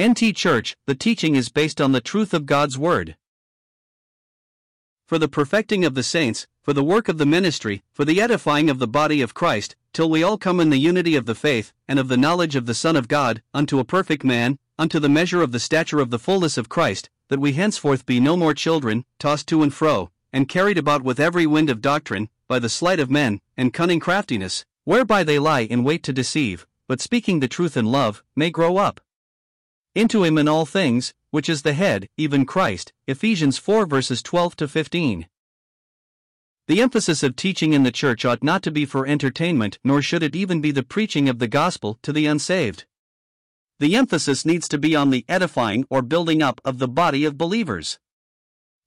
NT Church, the teaching is based on the truth of God's Word. For the perfecting of the saints, for the work of the ministry, for the edifying of the body of Christ, till we all come in the unity of the faith, and of the knowledge of the Son of God, unto a perfect man, unto the measure of the stature of the fullness of Christ, that we henceforth be no more children, tossed to and fro, and carried about with every wind of doctrine, by the sleight of men, and cunning craftiness, whereby they lie in wait to deceive, but speaking the truth in love, may grow up into him in all things, which is the head, even Christ. Ephesians 4 verses 12 to 15. The emphasis of teaching in the church ought not to be for entertainment, nor should it even be the preaching of the gospel to the unsaved. The emphasis needs to be on the edifying or building up of the body of believers.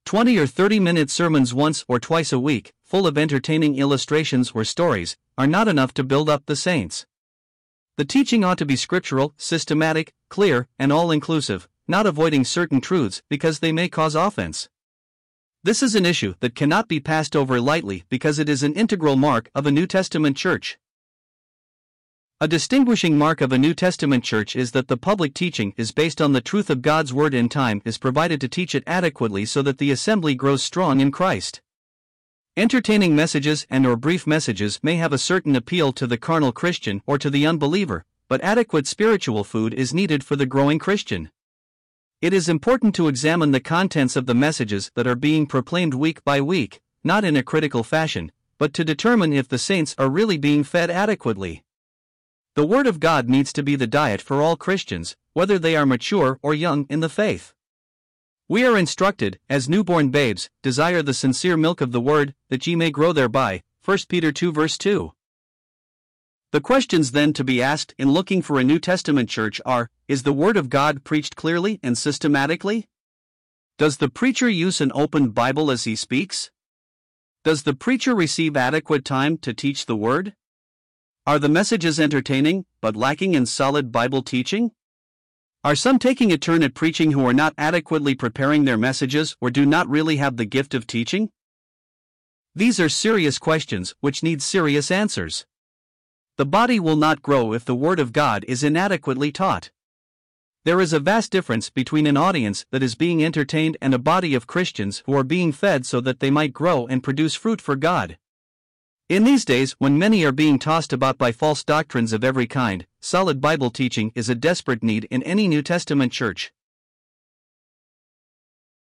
20 or 30 minute sermons once or twice a week, full of entertaining illustrations or stories, are not enough to build up the saints. The teaching ought to be scriptural, systematic, clear, and all inclusive, not avoiding certain truths because they may cause offense. This is an issue that cannot be passed over lightly because it is an integral mark of a New Testament church. A distinguishing mark of a New Testament church is that the public teaching is based on the truth of God's Word and time is provided to teach it adequately so that the assembly grows strong in Christ. Entertaining messages and or brief messages may have a certain appeal to the carnal Christian or to the unbeliever, but adequate spiritual food is needed for the growing Christian. It is important to examine the contents of the messages that are being proclaimed week by week, not in a critical fashion, but to determine if the saints are really being fed adequately. The Word of God needs to be the diet for all Christians, whether they are mature or young in the faith. We are instructed, as newborn babes, desire the sincere milk of the word, that ye may grow thereby. 1 Peter 2 verse 2. The questions then to be asked in looking for a New Testament church are Is the Word of God preached clearly and systematically? Does the preacher use an open Bible as he speaks? Does the preacher receive adequate time to teach the Word? Are the messages entertaining, but lacking in solid Bible teaching? Are some taking a turn at preaching who are not adequately preparing their messages or do not really have the gift of teaching? These are serious questions which need serious answers. The body will not grow if the Word of God is inadequately taught. There is a vast difference between an audience that is being entertained and a body of Christians who are being fed so that they might grow and produce fruit for God. In these days, when many are being tossed about by false doctrines of every kind, solid Bible teaching is a desperate need in any New Testament church.